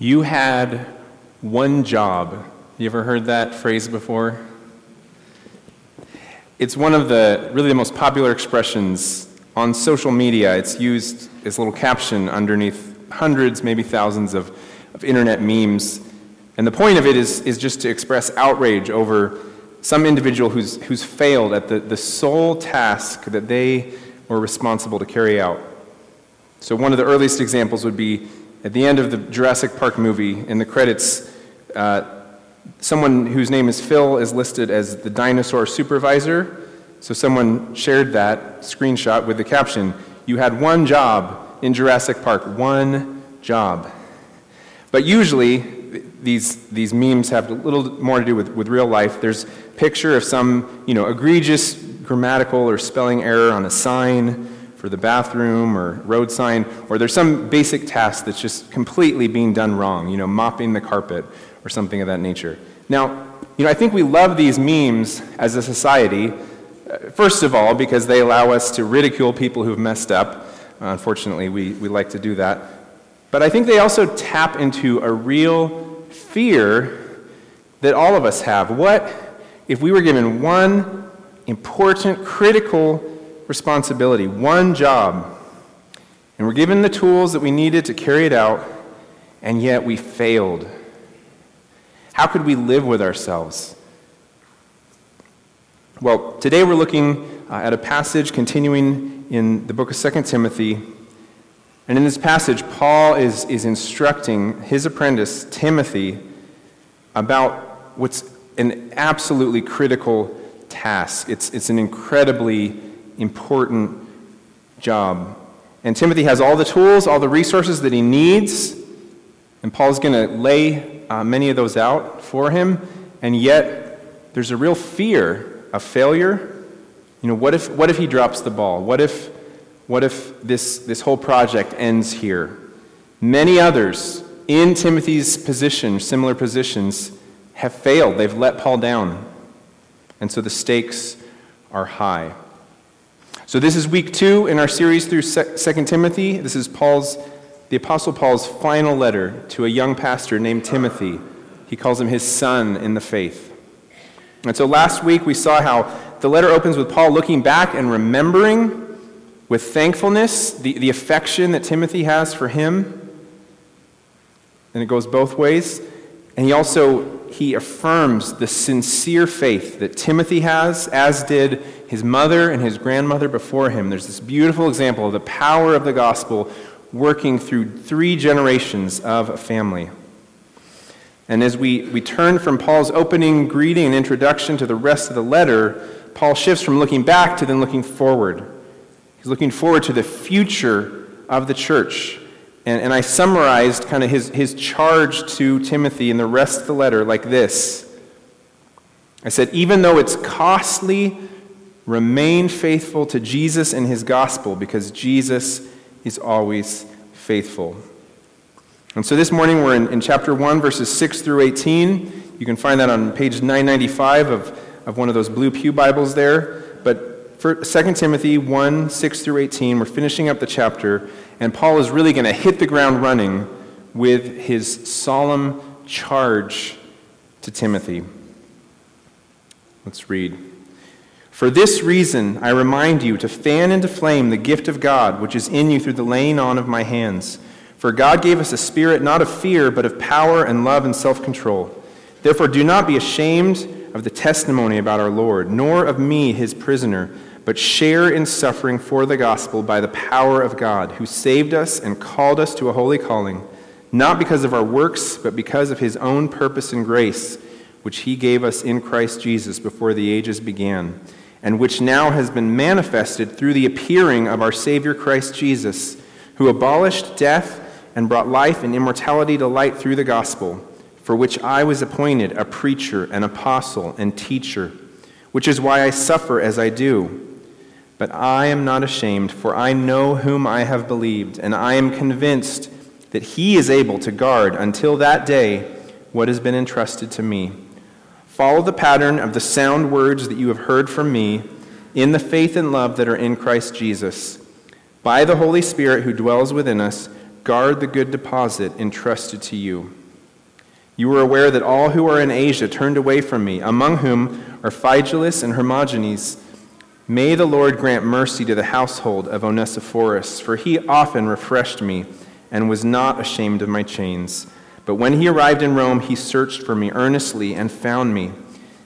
You had one job. You ever heard that phrase before? It's one of the really the most popular expressions on social media. It's used as a little caption underneath hundreds, maybe thousands of, of internet memes. And the point of it is, is just to express outrage over some individual who's, who's failed at the, the sole task that they were responsible to carry out. So, one of the earliest examples would be at the end of the Jurassic Park movie, in the credits, uh, someone whose name is Phil is listed as the dinosaur supervisor. So someone shared that screenshot with the caption, You had one job in Jurassic Park, one job. But usually, these, these memes have a little more to do with, with real life. There's picture of some you know, egregious grammatical or spelling error on a sign for the bathroom or road sign, or there's some basic task that's just completely being done wrong, you know, mopping the carpet or something of that nature. Now, you know, I think we love these memes as a society, uh, first of all, because they allow us to ridicule people who've messed up. Unfortunately, we, we like to do that. But I think they also tap into a real fear that all of us have. What if we were given one important, critical responsibility, one job, and we're given the tools that we needed to carry it out, and yet we failed. How could we live with ourselves? Well, today we're looking uh, at a passage continuing in the book of 2 Timothy. And in this passage, Paul is, is instructing his apprentice, Timothy, about what's an absolutely critical task. It's, it's an incredibly important job. And Timothy has all the tools, all the resources that he needs, and Paul's going to lay uh, many of those out for him, and yet there's a real fear of failure. You know, what if, what if he drops the ball? What if, what if this, this whole project ends here? Many others in Timothy's position, similar positions, have failed. They've let Paul down. And so the stakes are high. So this is week two in our series through 2 Timothy. This is Paul's, the Apostle Paul's final letter to a young pastor named Timothy. He calls him his son in the faith. And so last week we saw how the letter opens with Paul looking back and remembering with thankfulness the, the affection that Timothy has for him. And it goes both ways. And he also he affirms the sincere faith that Timothy has, as did his mother and his grandmother before him. There's this beautiful example of the power of the gospel working through three generations of a family. And as we, we turn from Paul's opening greeting and introduction to the rest of the letter, Paul shifts from looking back to then looking forward. He's looking forward to the future of the church and, and I summarized kind of his, his charge to Timothy in the rest of the letter like this I said, even though it's costly, remain faithful to Jesus and his gospel because Jesus is always faithful. And so this morning we're in, in chapter 1, verses 6 through 18. You can find that on page 995 of, of one of those blue Pew Bibles there. But for 2 Timothy 1, 6 through 18, we're finishing up the chapter. And Paul is really going to hit the ground running with his solemn charge to Timothy. Let's read. For this reason, I remind you to fan into flame the gift of God, which is in you through the laying on of my hands. For God gave us a spirit not of fear, but of power and love and self control. Therefore, do not be ashamed of the testimony about our Lord, nor of me, his prisoner but share in suffering for the gospel by the power of God, who saved us and called us to a holy calling, not because of our works, but because of his own purpose and grace, which he gave us in Christ Jesus before the ages began, and which now has been manifested through the appearing of our Savior Christ Jesus, who abolished death and brought life and immortality to light through the gospel, for which I was appointed a preacher, an apostle, and teacher, which is why I suffer as I do. But I am not ashamed, for I know whom I have believed, and I am convinced that he is able to guard until that day what has been entrusted to me. Follow the pattern of the sound words that you have heard from me in the faith and love that are in Christ Jesus. By the Holy Spirit who dwells within us, guard the good deposit entrusted to you. You are aware that all who are in Asia turned away from me, among whom are Phygelus and Hermogenes. May the Lord grant mercy to the household of Onesiphorus, for he often refreshed me and was not ashamed of my chains. But when he arrived in Rome, he searched for me earnestly and found me.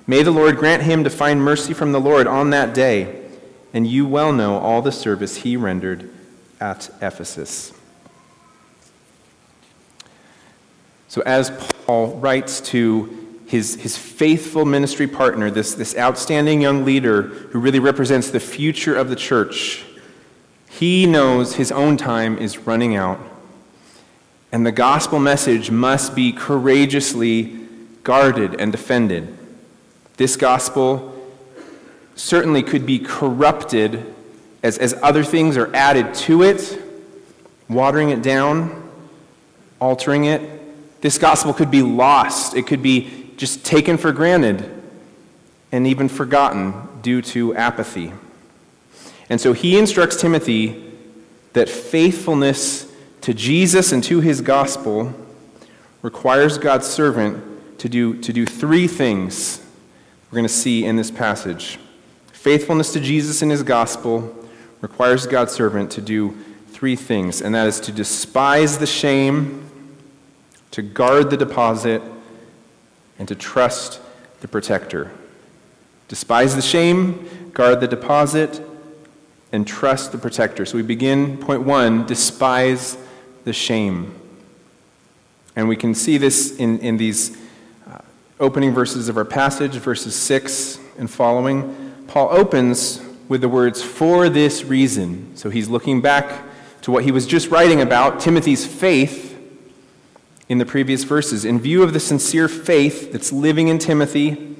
May the Lord grant him to find mercy from the Lord on that day. And you well know all the service he rendered at Ephesus. So, as Paul writes to his, his faithful ministry partner, this, this outstanding young leader who really represents the future of the church, he knows his own time is running out. And the gospel message must be courageously guarded and defended. This gospel certainly could be corrupted as, as other things are added to it, watering it down, altering it. This gospel could be lost. It could be just taken for granted and even forgotten due to apathy. And so he instructs Timothy that faithfulness to Jesus and to his gospel requires God's servant to do, to do three things we're going to see in this passage. Faithfulness to Jesus and his gospel requires God's servant to do three things, and that is to despise the shame, to guard the deposit, and to trust the protector. Despise the shame, guard the deposit, and trust the protector. So we begin, point one, despise the shame. And we can see this in, in these uh, opening verses of our passage, verses 6 and following. Paul opens with the words, for this reason. So he's looking back to what he was just writing about, Timothy's faith in the previous verses. In view of the sincere faith that's living in Timothy,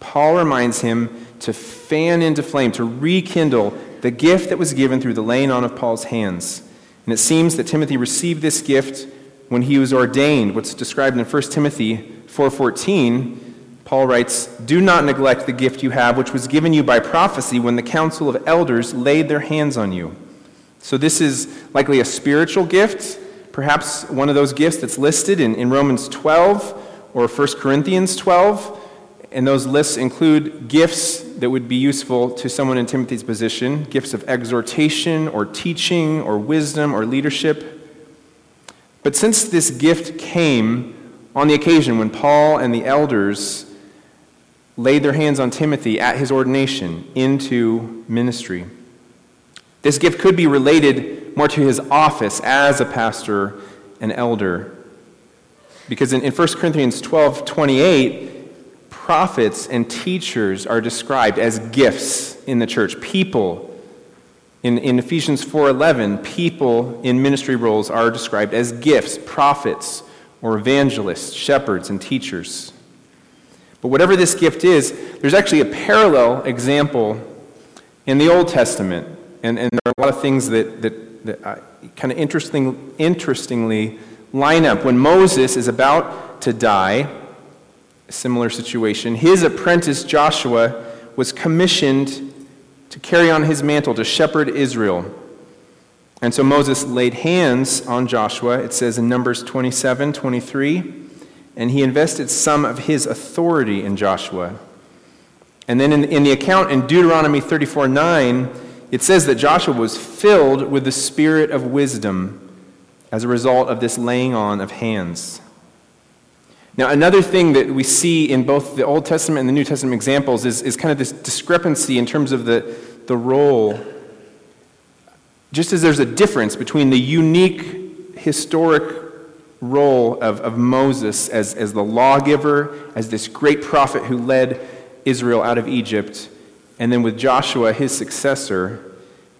Paul reminds him to fan into flame, to rekindle the gift that was given through the laying on of Paul's hands. And it seems that Timothy received this gift when he was ordained, what's described in 1 Timothy 4:14. Paul writes, "Do not neglect the gift you have which was given you by prophecy when the council of elders laid their hands on you." So this is likely a spiritual gift Perhaps one of those gifts that's listed in, in Romans 12 or 1 Corinthians 12. And those lists include gifts that would be useful to someone in Timothy's position gifts of exhortation or teaching or wisdom or leadership. But since this gift came on the occasion when Paul and the elders laid their hands on Timothy at his ordination into ministry, this gift could be related more to his office as a pastor and elder. Because in, in 1 Corinthians 12 28, prophets and teachers are described as gifts in the church, people. In, in Ephesians 4:11, people in ministry roles are described as gifts, prophets or evangelists, shepherds and teachers. But whatever this gift is, there's actually a parallel example in the Old Testament. And, and there are a lot of things that, that that kind of interesting, interestingly line up. When Moses is about to die, a similar situation, his apprentice Joshua was commissioned to carry on his mantle to shepherd Israel. And so Moses laid hands on Joshua, it says in Numbers 27 23, and he invested some of his authority in Joshua. And then in, in the account in Deuteronomy 34 9, it says that Joshua was filled with the spirit of wisdom as a result of this laying on of hands. Now, another thing that we see in both the Old Testament and the New Testament examples is, is kind of this discrepancy in terms of the, the role. Just as there's a difference between the unique historic role of, of Moses as, as the lawgiver, as this great prophet who led Israel out of Egypt, and then with Joshua, his successor,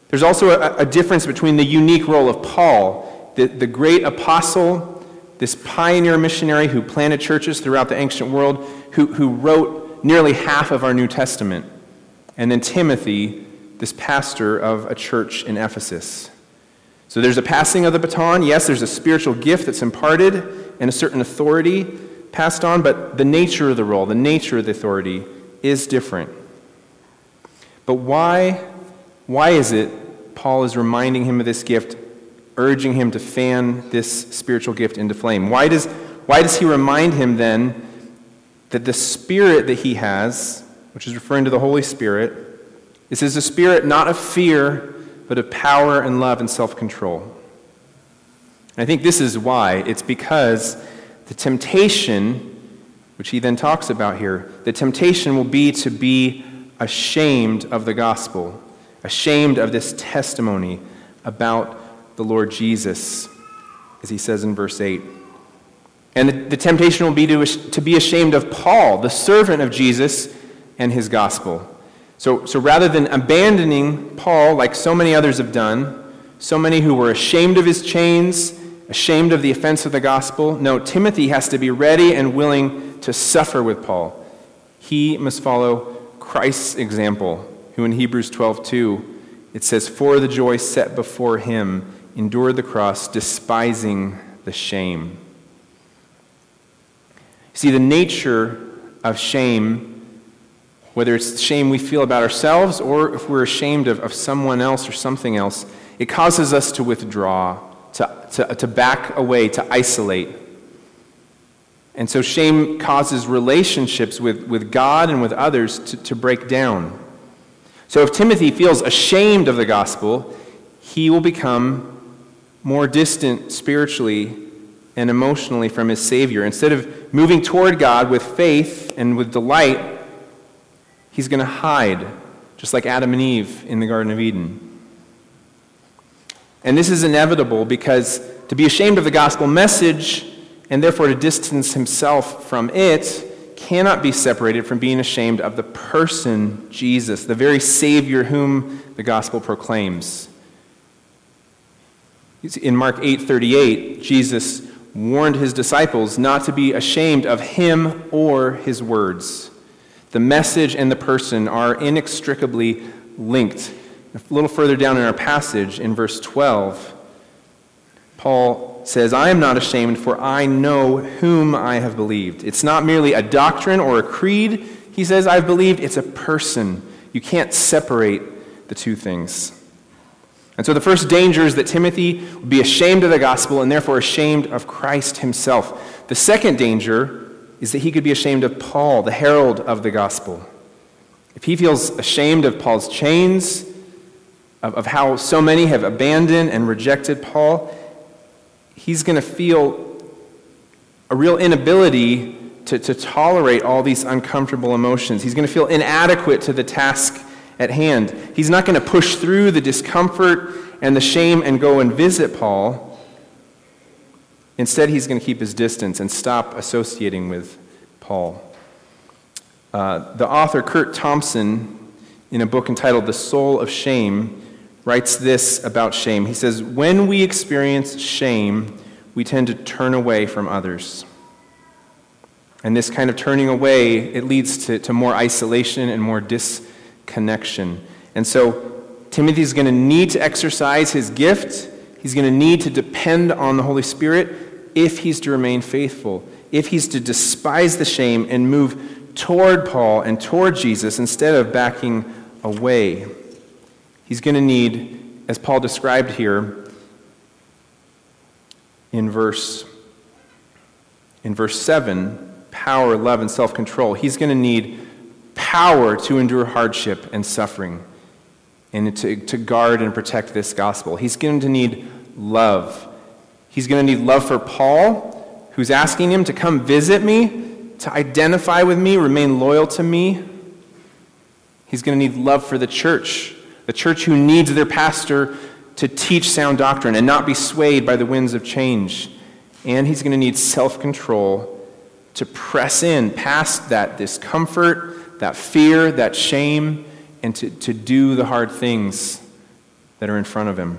there's also a, a difference between the unique role of Paul, the, the great apostle, this pioneer missionary who planted churches throughout the ancient world, who, who wrote nearly half of our New Testament, and then Timothy, this pastor of a church in Ephesus. So there's a passing of the baton. Yes, there's a spiritual gift that's imparted and a certain authority passed on, but the nature of the role, the nature of the authority is different. But why, why is it Paul is reminding him of this gift urging him to fan this spiritual gift into flame. Why does, why does he remind him then that the spirit that he has, which is referring to the Holy Spirit, this is a spirit not of fear, but of power and love and self control? And I think this is why. It's because the temptation, which he then talks about here, the temptation will be to be ashamed of the gospel, ashamed of this testimony about the Lord Jesus, as he says in verse 8. And the, the temptation will be to, to be ashamed of Paul, the servant of Jesus, and his gospel. So, so rather than abandoning Paul, like so many others have done, so many who were ashamed of his chains, ashamed of the offense of the gospel, no, Timothy has to be ready and willing to suffer with Paul. He must follow Christ's example, who in Hebrews 12:2 it says, "For the joy set before him endured the cross, despising the shame." See, the nature of shame, whether it's shame we feel about ourselves or if we're ashamed of, of someone else or something else, it causes us to withdraw, to, to, to back away, to isolate. And so shame causes relationships with, with God and with others to, to break down. So if Timothy feels ashamed of the gospel, he will become more distant spiritually and emotionally from his Savior. Instead of moving toward God with faith and with delight, he's going to hide, just like Adam and Eve in the Garden of Eden. And this is inevitable because to be ashamed of the gospel message and therefore to distance himself from it, cannot be separated from being ashamed of the person, Jesus, the very Savior whom the gospel proclaims. In Mark 8:38, Jesus warned his disciples not to be ashamed of him or his words. The message and the person are inextricably linked. A little further down in our passage, in verse 12, Paul says, I am not ashamed, for I know whom I have believed. It's not merely a doctrine or a creed. He says, I've believed. It's a person. You can't separate the two things. And so the first danger is that Timothy would be ashamed of the gospel and therefore ashamed of Christ himself. The second danger is that he could be ashamed of Paul, the herald of the gospel. If he feels ashamed of Paul's chains, of, of how so many have abandoned and rejected Paul, he's going to feel a real inability to, to tolerate all these uncomfortable emotions. He's going to feel inadequate to the task at hand. He's not going to push through the discomfort and the shame and go and visit Paul. Instead, he's going to keep his distance and stop associating with Paul. Uh, the author Kurt Thompson, in a book entitled The Soul of Shame, writes this about shame. He says, When we experience shame, we tend to turn away from others. And this kind of turning away, it leads to, to more isolation and more disconnection. And so Timothy's going to need to exercise his gift. He's going to need to depend on the Holy Spirit if he's to remain faithful, if he's to despise the shame and move toward Paul and toward Jesus instead of backing away. He's going to need, as Paul described here in verse, in verse 7, power, love, and self control. He's going to need power to endure hardship and suffering and to, to guard and protect this gospel. He's going to need love. He's going to need love for Paul, who's asking him to come visit me, to identify with me, remain loyal to me. He's going to need love for the church the church who needs their pastor to teach sound doctrine and not be swayed by the winds of change. And he's going to need self control to press in past that discomfort, that fear, that shame, and to, to do the hard things that are in front of him.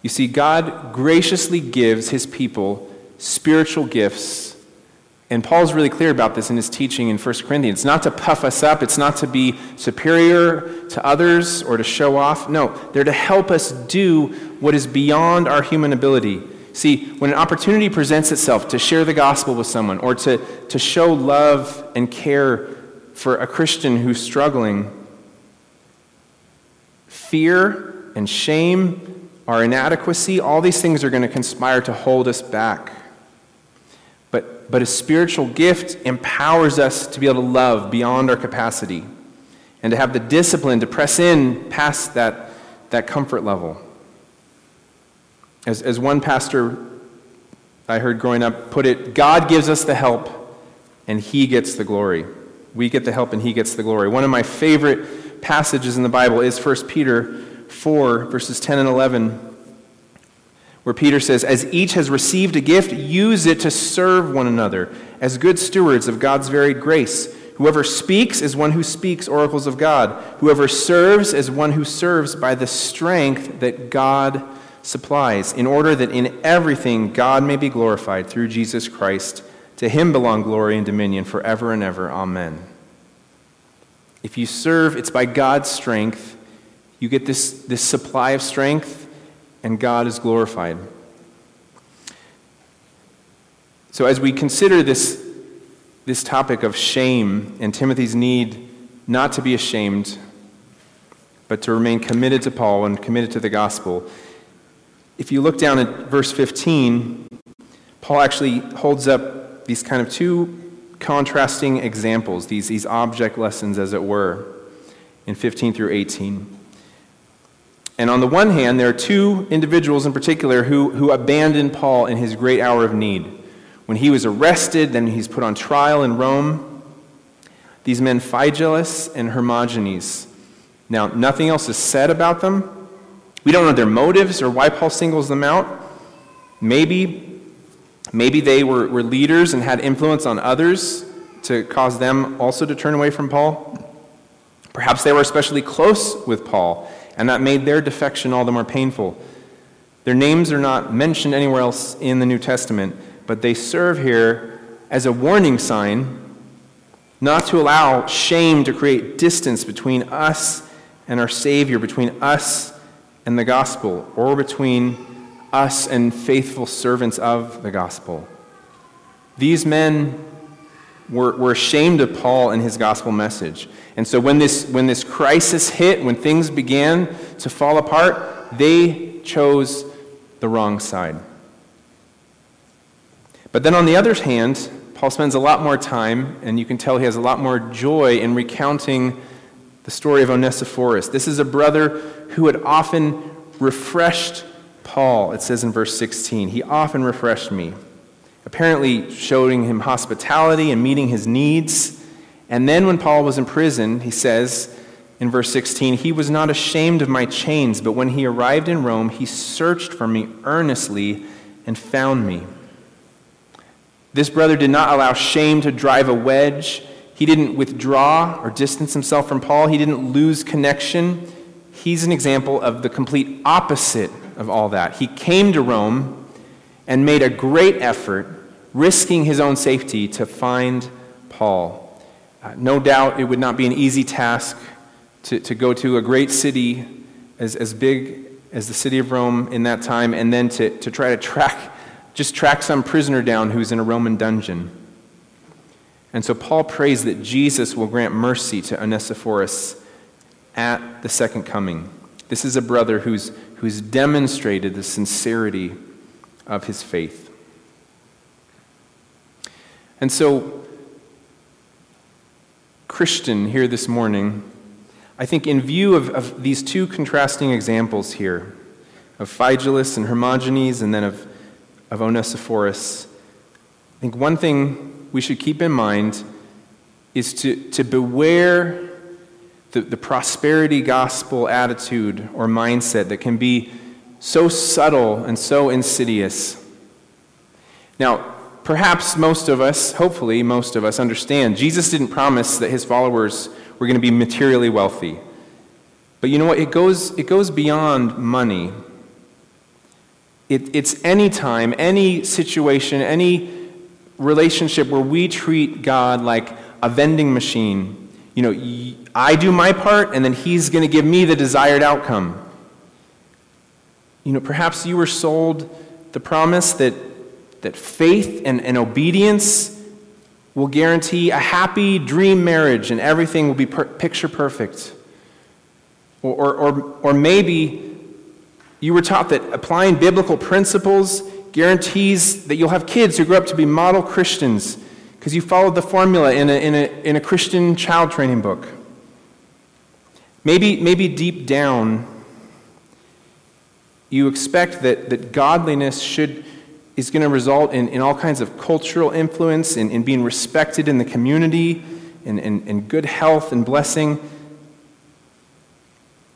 You see, God graciously gives his people spiritual gifts and Paul's really clear about this in his teaching in 1 Corinthians. It's not to puff us up, it's not to be superior to others or to show off. No, they're to help us do what is beyond our human ability. See, when an opportunity presents itself to share the gospel with someone or to, to show love and care for a Christian who's struggling, fear and shame our inadequacy, all these things are going to conspire to hold us back. But, a spiritual gift empowers us to be able to love beyond our capacity and to have the discipline to press in past that, that comfort level. As, as one pastor I heard growing up put it God gives us the help, and He gets the glory. We get the help, and He gets the glory. One of my favorite passages in the Bible is 1 Peter 4, verses 10 and 11 where Peter says, As each has received a gift, use it to serve one another as good stewards of God's varied grace. Whoever speaks is one who speaks oracles of God. Whoever serves is one who serves by the strength that God supplies, in order that in everything God may be glorified through Jesus Christ. To him belong glory and dominion forever and ever. Amen. If you serve, it's by God's strength. You get this, this supply of strength, and God is glorified. So, as we consider this, this topic of shame and Timothy's need not to be ashamed, but to remain committed to Paul and committed to the gospel, if you look down at verse 15, Paul actually holds up these kind of two contrasting examples, these, these object lessons, as it were, in 15 through 18. And on the one hand, there are two individuals in particular who, who abandoned Paul in his great hour of need. When he was arrested, then he's put on trial in Rome. These men, Phygelus and Hermogenes. Now, nothing else is said about them, we don't know their motives or why Paul singles them out. Maybe, maybe they were, were leaders and had influence on others to cause them also to turn away from Paul. Perhaps they were especially close with Paul, and that made their defection all the more painful. Their names are not mentioned anywhere else in the New Testament, but they serve here as a warning sign not to allow shame to create distance between us and our Savior, between us and the gospel, or between us and faithful servants of the gospel. These men were, were ashamed of Paul and his gospel message. And so when this, when this crisis hit, when things began to fall apart, they chose the wrong side. But then on the other hand, Paul spends a lot more time, and you can tell he has a lot more joy in recounting the story of Onesiphorus. This is a brother who had often refreshed Paul, it says in verse 16. He often refreshed me, apparently showing him hospitality and meeting his needs. And then when Paul was in prison, he says in verse 16, He was not ashamed of my chains, but when he arrived in Rome, he searched for me earnestly and found me. This brother did not allow shame to drive a wedge he didn't withdraw or distance himself from Paul. He didn't lose connection. He's an example of the complete opposite of all that. He came to Rome and made a great effort, risking his own safety, to find Paul. Uh, no doubt it would not be an easy task to, to go to a great city as, as big as the city of Rome in that time and then to, to try to track, just track some prisoner down who's in a Roman dungeon. And so Paul prays that Jesus will grant mercy to Onesiphorus at the second coming. This is a brother who's, who's demonstrated the sincerity of his faith. And so, Christian, here this morning, I think in view of, of these two contrasting examples here, of Phygelus and Hermogenes, and then of, of Onesiphorus, I think one thing we should keep in mind is to, to beware the, the prosperity gospel attitude or mindset that can be so subtle and so insidious. Now, perhaps most of us, hopefully most of us, understand Jesus didn't promise that his followers were going to be materially wealthy. But you know what? It goes, it goes beyond money. It, it's any time, any situation, any relationship where we treat God like a vending machine. You know, I do my part, and then He's going to give me the desired outcome. You know, perhaps you were sold the promise that, that faith and, and obedience will guarantee a happy dream marriage and everything will be per- picture perfect. Or, or, or, or maybe You were taught that applying biblical principles guarantees that you'll have kids who grow up to be model Christians because you followed the formula in a, in a, in a Christian child training book. Maybe, maybe deep down, you expect that, that godliness should, is going to result in, in all kinds of cultural influence, in, in being respected in the community, in, in, in good health and blessing.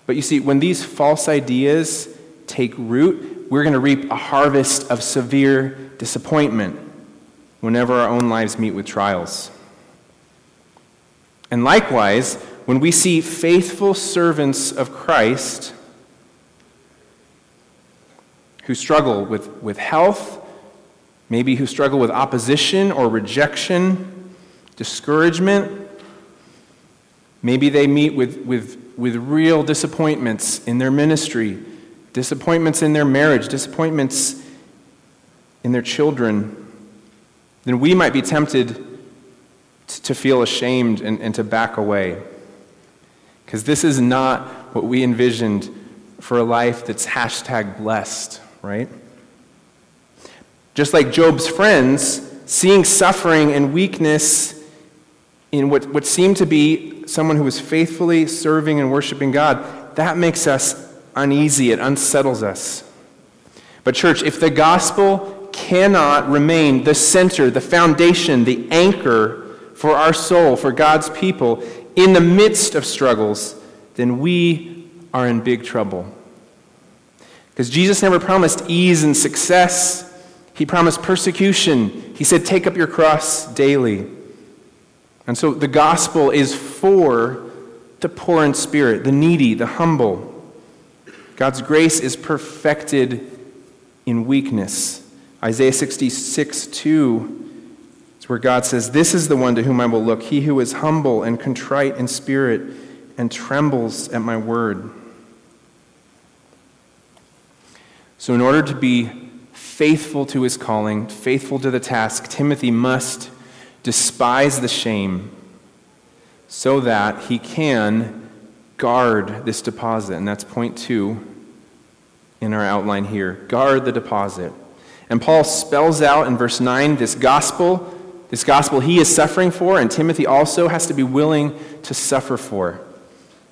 But you see, when these false ideas take root, we're going to reap a harvest of severe disappointment whenever our own lives meet with trials. And likewise, when we see faithful servants of Christ who struggle with, with health, maybe who struggle with opposition or rejection, discouragement, maybe they meet with, with, with real disappointments in their ministry, disappointments in their marriage, disappointments in their children, then we might be tempted to feel ashamed and, and to back away. Because this is not what we envisioned for a life that's hashtag blessed, right? Just like Job's friends, seeing suffering and weakness in what, what seemed to be someone who was faithfully serving and worshiping God, that makes us uneasy. It unsettles us. But, church, if the gospel cannot remain the center, the foundation, the anchor for our soul, for God's people, in the midst of struggles, then we are in big trouble. Because Jesus never promised ease and success, He promised persecution. He said, Take up your cross daily. And so the gospel is for the poor in spirit, the needy, the humble. God's grace is perfected in weakness. Isaiah 66 2 it's where God says, This is the one to whom I will look, he who is humble and contrite in spirit and trembles at my word. So, in order to be faithful to his calling, faithful to the task, Timothy must despise the shame so that he can guard this deposit. And that's point two in our outline here. Guard the deposit. And Paul spells out in verse 9 this gospel this gospel he is suffering for, and Timothy also has to be willing to suffer for.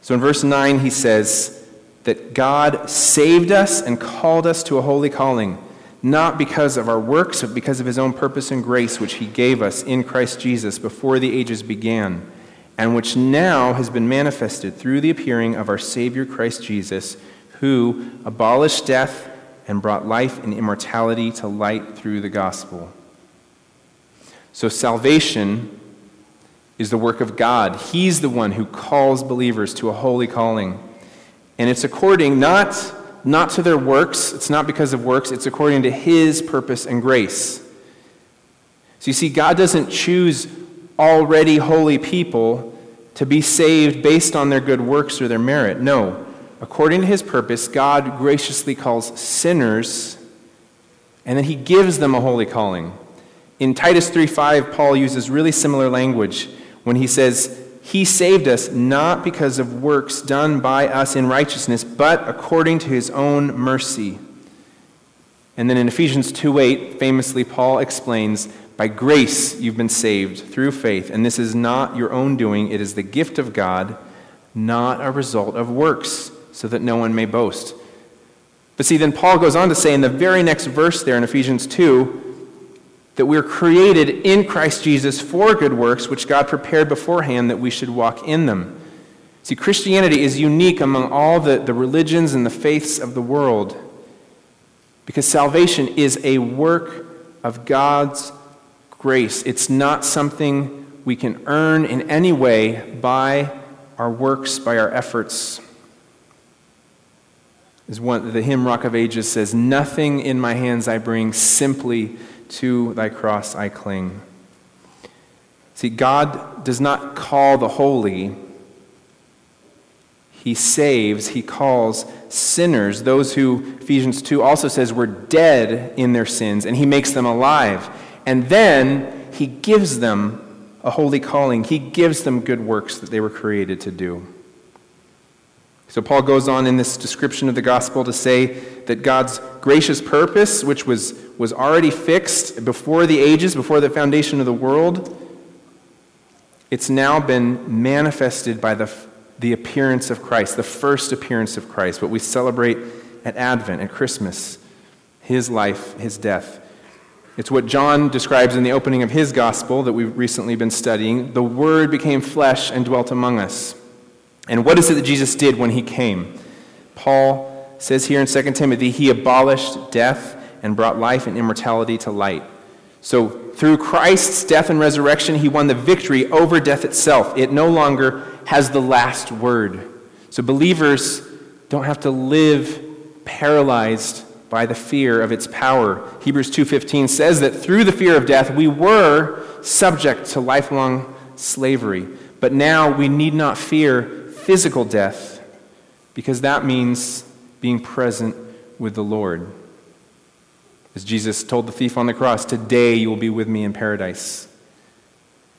So in verse 9, he says that God saved us and called us to a holy calling, not because of our works, but because of his own purpose and grace, which he gave us in Christ Jesus before the ages began, and which now has been manifested through the appearing of our Savior Christ Jesus, who abolished death and brought life and immortality to light through the gospel. So salvation is the work of God. He's the one who calls believers to a holy calling. And it's according not, not to their works, it's not because of works, it's according to His purpose and grace. So you see, God doesn't choose already holy people to be saved based on their good works or their merit. No. According to His purpose, God graciously calls sinners, and then He gives them a holy calling. In Titus 3:5, Paul uses really similar language when he says, He saved us not because of works done by us in righteousness, but according to his own mercy. And then in Ephesians 2:8, famously, Paul explains, By grace you've been saved through faith, and this is not your own doing, it is the gift of God, not a result of works, so that no one may boast. But see, then Paul goes on to say in the very next verse there in Ephesians 2, that we're created in Christ Jesus for good works, which God prepared beforehand that we should walk in them. See, Christianity is unique among all the, the religions and the faiths of the world because salvation is a work of God's grace. It's not something we can earn in any way by our works, by our efforts. As one, the hymn Rock of Ages says, Nothing in my hands I bring, simply to thy cross I cling. See, God does not call the holy, He saves, He calls sinners, those who, Ephesians 2 also says, were dead in their sins, and He makes them alive. And then He gives them a holy calling, He gives them good works that they were created to do. So Paul goes on in this description of the gospel to say that God's gracious purpose, which was, was already fixed before the ages, before the foundation of the world, it's now been manifested by the, the appearance of Christ, the first appearance of Christ, what we celebrate at Advent, at Christmas, his life, his death. It's what John describes in the opening of his gospel that we've recently been studying. The Word became flesh and dwelt among us. And what is it that Jesus did when he came? Paul says here in 2 Timothy, he abolished death and brought life and immortality to light. So, through Christ's death and resurrection, he won the victory over death itself. It no longer has the last word. So, believers don't have to live paralyzed by the fear of its power. Hebrews 2:15 says that through the fear of death we were subject to lifelong slavery, but now we need not fear physical death because that means being present with the Lord. As Jesus told the thief on the cross, "Today you will be with me in paradise."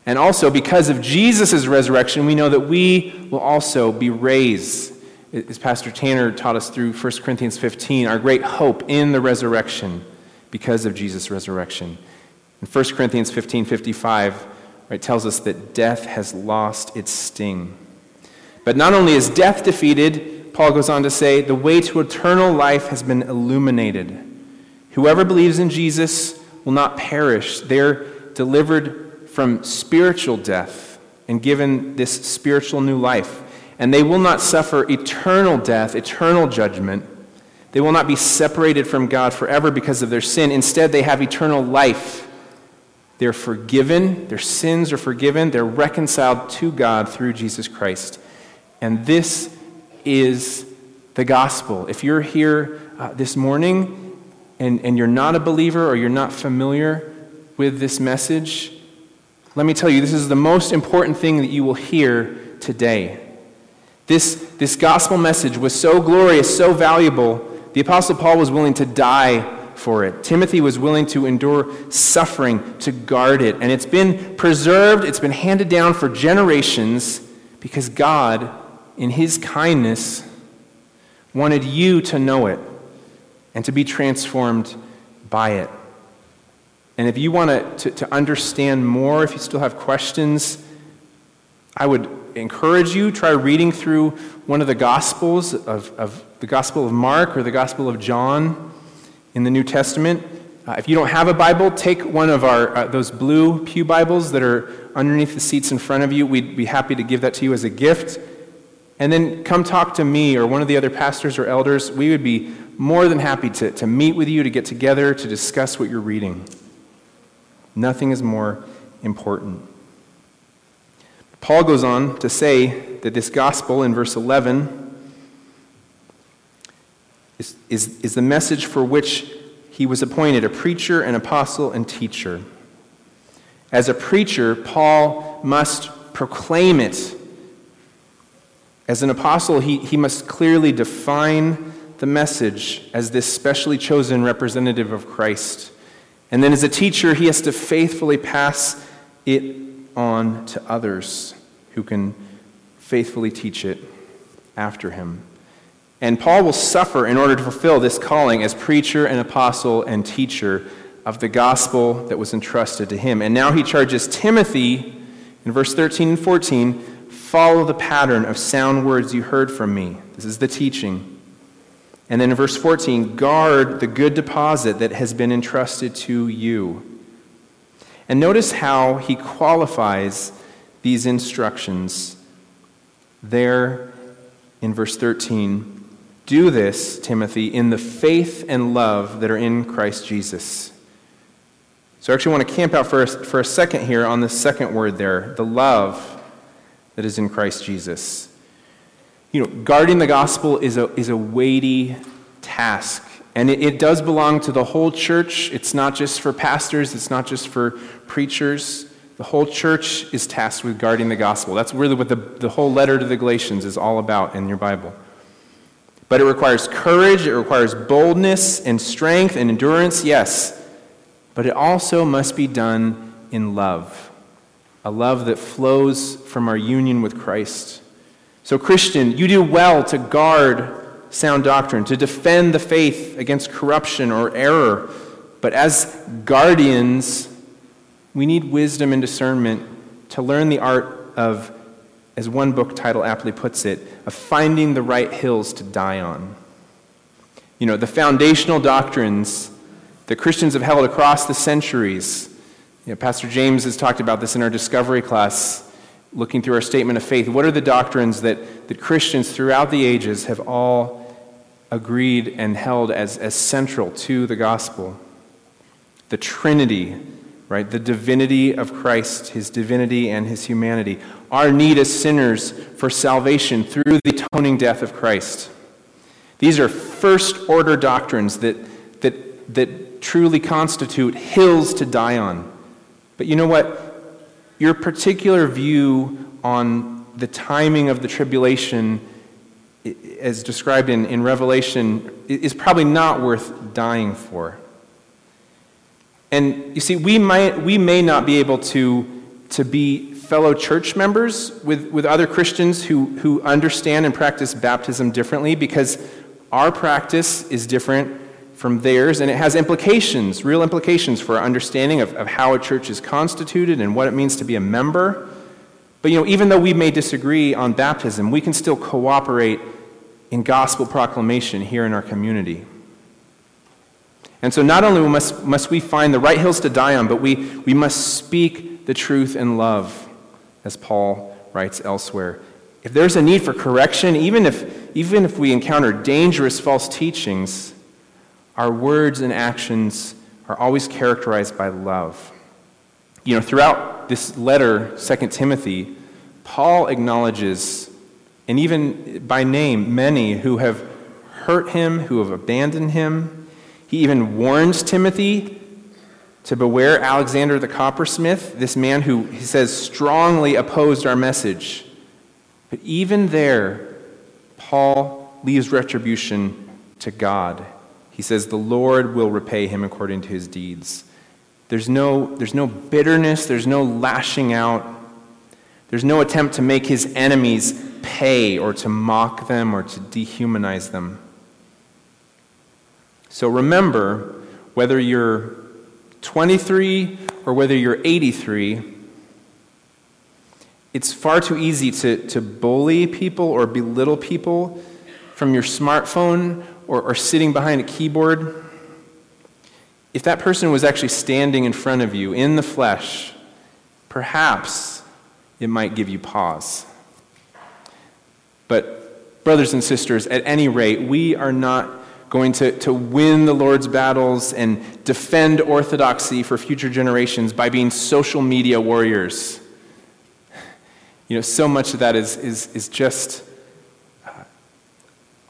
And also, because of Jesus' resurrection, we know that we will also be raised as Pastor Tanner taught us through 1 Corinthians 15, our great hope in the resurrection because of Jesus' resurrection. In 1 Corinthians 15 55, right, tells us that death has lost its sting. But not only is death defeated, Paul goes on to say, the way to eternal life has been illuminated. Whoever believes in Jesus will not perish. They're delivered from spiritual death and given this spiritual new life and they will not suffer eternal death, eternal judgment. They will not be separated from God forever because of their sin. Instead, they have eternal life. They're forgiven, their sins are forgiven, they're reconciled to God through Jesus Christ. And this is the gospel. If you're here uh, this morning and, and you're not a believer or you're not familiar with this message, let me tell you, this is the most important thing that you will hear today. This, this gospel message was so glorious, so valuable, the Apostle Paul was willing to die for it. Timothy was willing to endure suffering to guard it. And it's been preserved, it's been handed down for generations because God, in His kindness, wanted you to know it and to be transformed by it. And if you want to, to understand more, if you still have questions, I would encourage you, try reading through one of the Gospels of, of the Gospel of Mark or the Gospel of John in the New Testament. Uh, if you don't have a Bible, take one of our uh, those blue pew Bibles that are underneath the seats in front of you. We'd be happy to give that to you as a gift. And then come talk to me or one of the other pastors or elders. We would be more than happy to, to meet with you, to get together, to discuss what you're reading. Nothing is more important. Paul goes on to say that this gospel in verse 11 is, is, is the message for which he was appointed a preacher, an apostle, and teacher. As a preacher, Paul must proclaim it. As an apostle, he, he must clearly define the message as this specially chosen representative of Christ. And then as a teacher, he has to faithfully pass it on to others who can faithfully teach it after him. And Paul will suffer in order to fulfill this calling as preacher and apostle and teacher of the gospel that was entrusted to him. And now he charges Timothy in verse 13 and 14 follow the pattern of sound words you heard from me. This is the teaching. And then in verse 14, guard the good deposit that has been entrusted to you. And notice how he qualifies these instructions there in verse 13. Do this, Timothy, in the faith and love that are in Christ Jesus. So I actually want to camp out for a, for a second here on the second word there the love that is in Christ Jesus. You know, guarding the gospel is a, is a weighty task. And it, it does belong to the whole church. It's not just for pastors, it's not just for preachers. The whole church is tasked with guarding the gospel. That's really what the, the whole letter to the Galatians is all about in your Bible. But it requires courage, it requires boldness and strength and endurance, yes. But it also must be done in love, a love that flows from our union with Christ. So, Christian, you do well to guard sound doctrine, to defend the faith against corruption or error. But as guardians, we need wisdom and discernment to learn the art of, as one book title aptly puts it, of finding the right hills to die on. You know, the foundational doctrines that Christians have held across the centuries. You know, Pastor James has talked about this in our discovery class, looking through our statement of faith. What are the doctrines that, that Christians throughout the ages have all agreed and held as, as central to the gospel? The Trinity, right? The divinity of Christ, his divinity and his humanity. Our need as sinners for salvation through the atoning death of Christ. These are first order doctrines that, that, that truly constitute hills to die on. But you know what? Your particular view on the timing of the tribulation, as described in, in Revelation, is probably not worth dying for. And you see, we, might, we may not be able to, to be fellow church members with, with other Christians who, who understand and practice baptism differently because our practice is different from theirs, and it has implications, real implications for our understanding of, of how a church is constituted and what it means to be a member. But you know, even though we may disagree on baptism, we can still cooperate in gospel proclamation here in our community. And so not only must, must we find the right hills to die on, but we, we must speak the truth in love, as Paul writes elsewhere. If there's a need for correction, even if, even if we encounter dangerous false teachings, our words and actions are always characterized by love. You know, throughout this letter, 2 Timothy, Paul acknowledges, and even by name, many who have hurt him, who have abandoned him he even warns Timothy to beware Alexander the coppersmith, this man who, he says, strongly opposed our message. But even there, Paul leaves retribution to God. He says, The Lord will repay him according to his deeds. There's no, there's no bitterness, there's no lashing out, there's no attempt to make his enemies pay or to mock them or to dehumanize them. So remember, whether you're 23 or whether you're 83, it's far too easy to, to bully people or belittle people from your smartphone or, or sitting behind a keyboard. If that person was actually standing in front of you in the flesh, perhaps it might give you pause. But, brothers and sisters, at any rate, we are not going to, to win the Lord's battles and defend orthodoxy for future generations by being social media warriors. You know, so much of that is, is, is just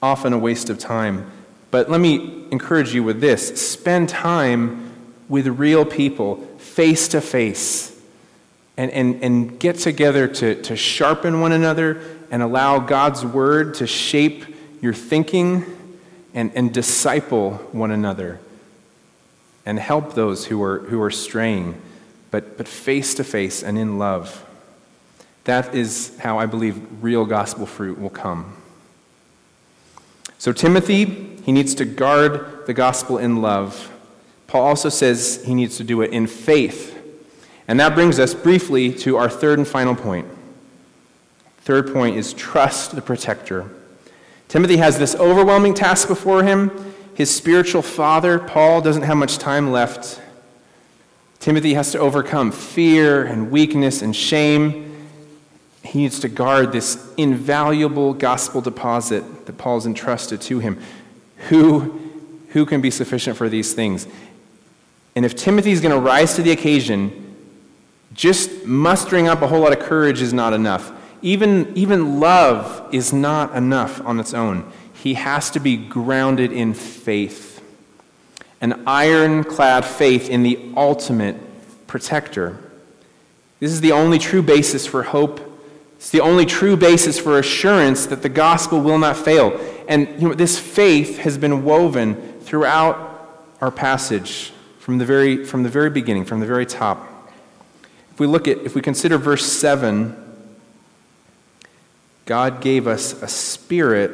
often a waste of time. But let me encourage you with this spend time with real people, face to face, and, and, and get together to, to sharpen one another and allow God's word to shape your thinking and, and disciple one another and help those who are, who are straying, but, but face to face and in love. That is how I believe real gospel fruit will come. So, Timothy, he needs to guard the gospel in love. Paul also says he needs to do it in faith. And that brings us briefly to our third and final point. Third point is trust the protector. Timothy has this overwhelming task before him. His spiritual father, Paul, doesn't have much time left. Timothy has to overcome fear and weakness and shame. He needs to guard this invaluable gospel deposit that Paul's entrusted to him. Who, who can be sufficient for these things? And if Timothy's going to rise to the occasion, just mustering up a whole lot of courage is not enough. Even, even love is not enough on its own. He has to be grounded in faith, an ironclad faith in the ultimate protector. This is the only true basis for hope. It's the only true basis for assurance that the gospel will not fail. And you know, this faith has been woven throughout our passage from the very, from the very beginning, from the very top. If we look at, if we consider verse 7, God gave us a spirit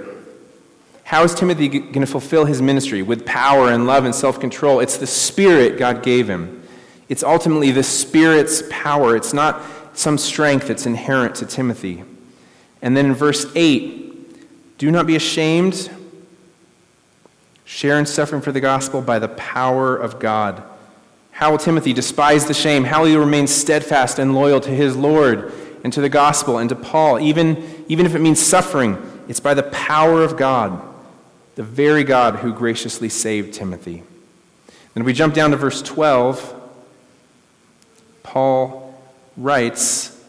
How is Timothy going to fulfill his ministry? With power and love and self control. It's the Spirit God gave him. It's ultimately the Spirit's power. It's not some strength that's inherent to Timothy. And then in verse 8, do not be ashamed. Share in suffering for the gospel by the power of God. How will Timothy despise the shame? How will he remain steadfast and loyal to his Lord and to the gospel and to Paul, even, even if it means suffering? It's by the power of God, the very God who graciously saved Timothy. If we jump down to verse 12, Paul writes,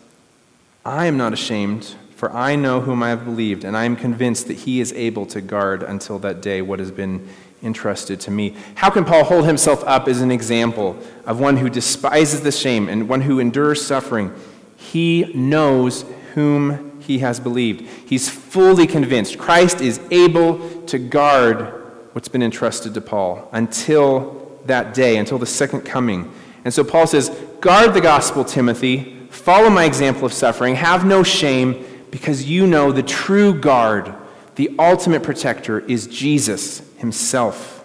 I am not ashamed, for I know whom I have believed, and I am convinced that he is able to guard until that day what has been entrusted to me. How can Paul hold himself up as an example of one who despises the shame and one who endures suffering? He knows whom he has believed. He's fully convinced Christ is able to guard what's been entrusted to Paul until that day, until the second coming. And so Paul says, Guard the gospel, Timothy. Follow my example of suffering. Have no shame, because you know the true guard, the ultimate protector, is Jesus himself.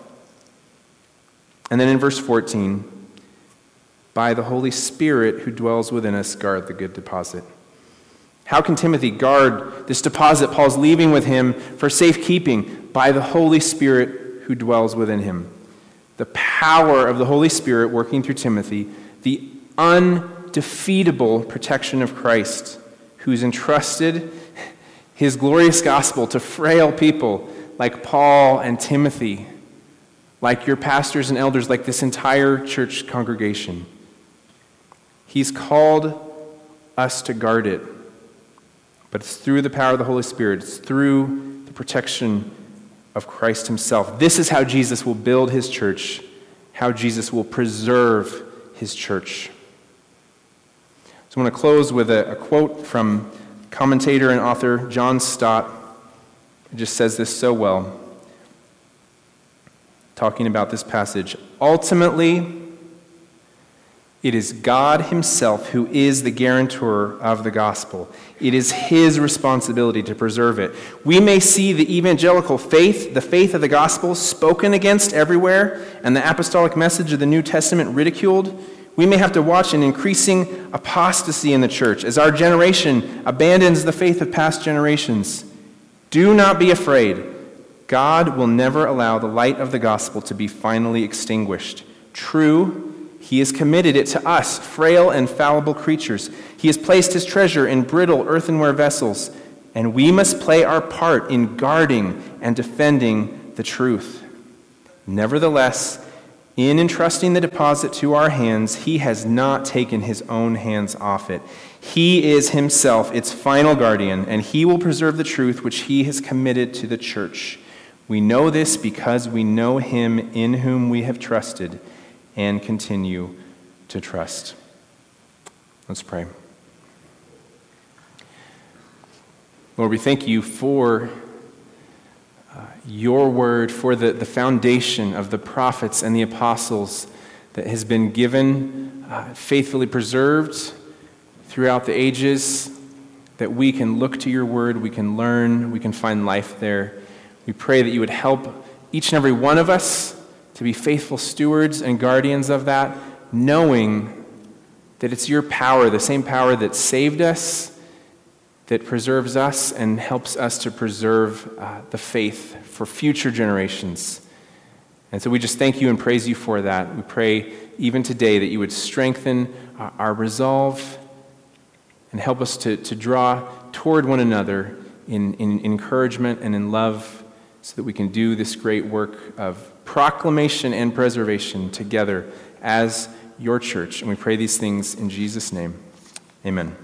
And then in verse 14, by the Holy Spirit who dwells within us, guard the good deposit. How can Timothy guard this deposit Paul's leaving with him for safekeeping? By the Holy Spirit who dwells within him. The power of the Holy Spirit working through Timothy, the undefeatable protection of Christ, who's entrusted his glorious gospel to frail people like Paul and Timothy, like your pastors and elders, like this entire church congregation. He's called us to guard it. But it's through the power of the Holy Spirit, it's through the protection of Christ Himself. This is how Jesus will build His church, how Jesus will preserve His church. So I want to close with a, a quote from commentator and author John Stott. It just says this so well, talking about this passage. Ultimately, it is God Himself who is the guarantor of the gospel. It is His responsibility to preserve it. We may see the evangelical faith, the faith of the gospel, spoken against everywhere, and the apostolic message of the New Testament ridiculed. We may have to watch an increasing apostasy in the church as our generation abandons the faith of past generations. Do not be afraid. God will never allow the light of the gospel to be finally extinguished. True, He has committed it to us, frail and fallible creatures. He has placed His treasure in brittle earthenware vessels, and we must play our part in guarding and defending the truth. Nevertheless, in entrusting the deposit to our hands, he has not taken his own hands off it. He is himself its final guardian, and he will preserve the truth which he has committed to the church. We know this because we know him in whom we have trusted and continue to trust. Let's pray. Lord, we thank you for your word for the, the foundation of the prophets and the apostles that has been given, uh, faithfully preserved throughout the ages, that we can look to your word, we can learn, we can find life there. We pray that you would help each and every one of us to be faithful stewards and guardians of that, knowing that it's your power, the same power that saved us that preserves us and helps us to preserve uh, the faith for future generations. And so we just thank you and praise you for that. We pray even today that you would strengthen uh, our resolve and help us to, to draw toward one another in, in encouragement and in love so that we can do this great work of proclamation and preservation together as your church. And we pray these things in Jesus' name. Amen.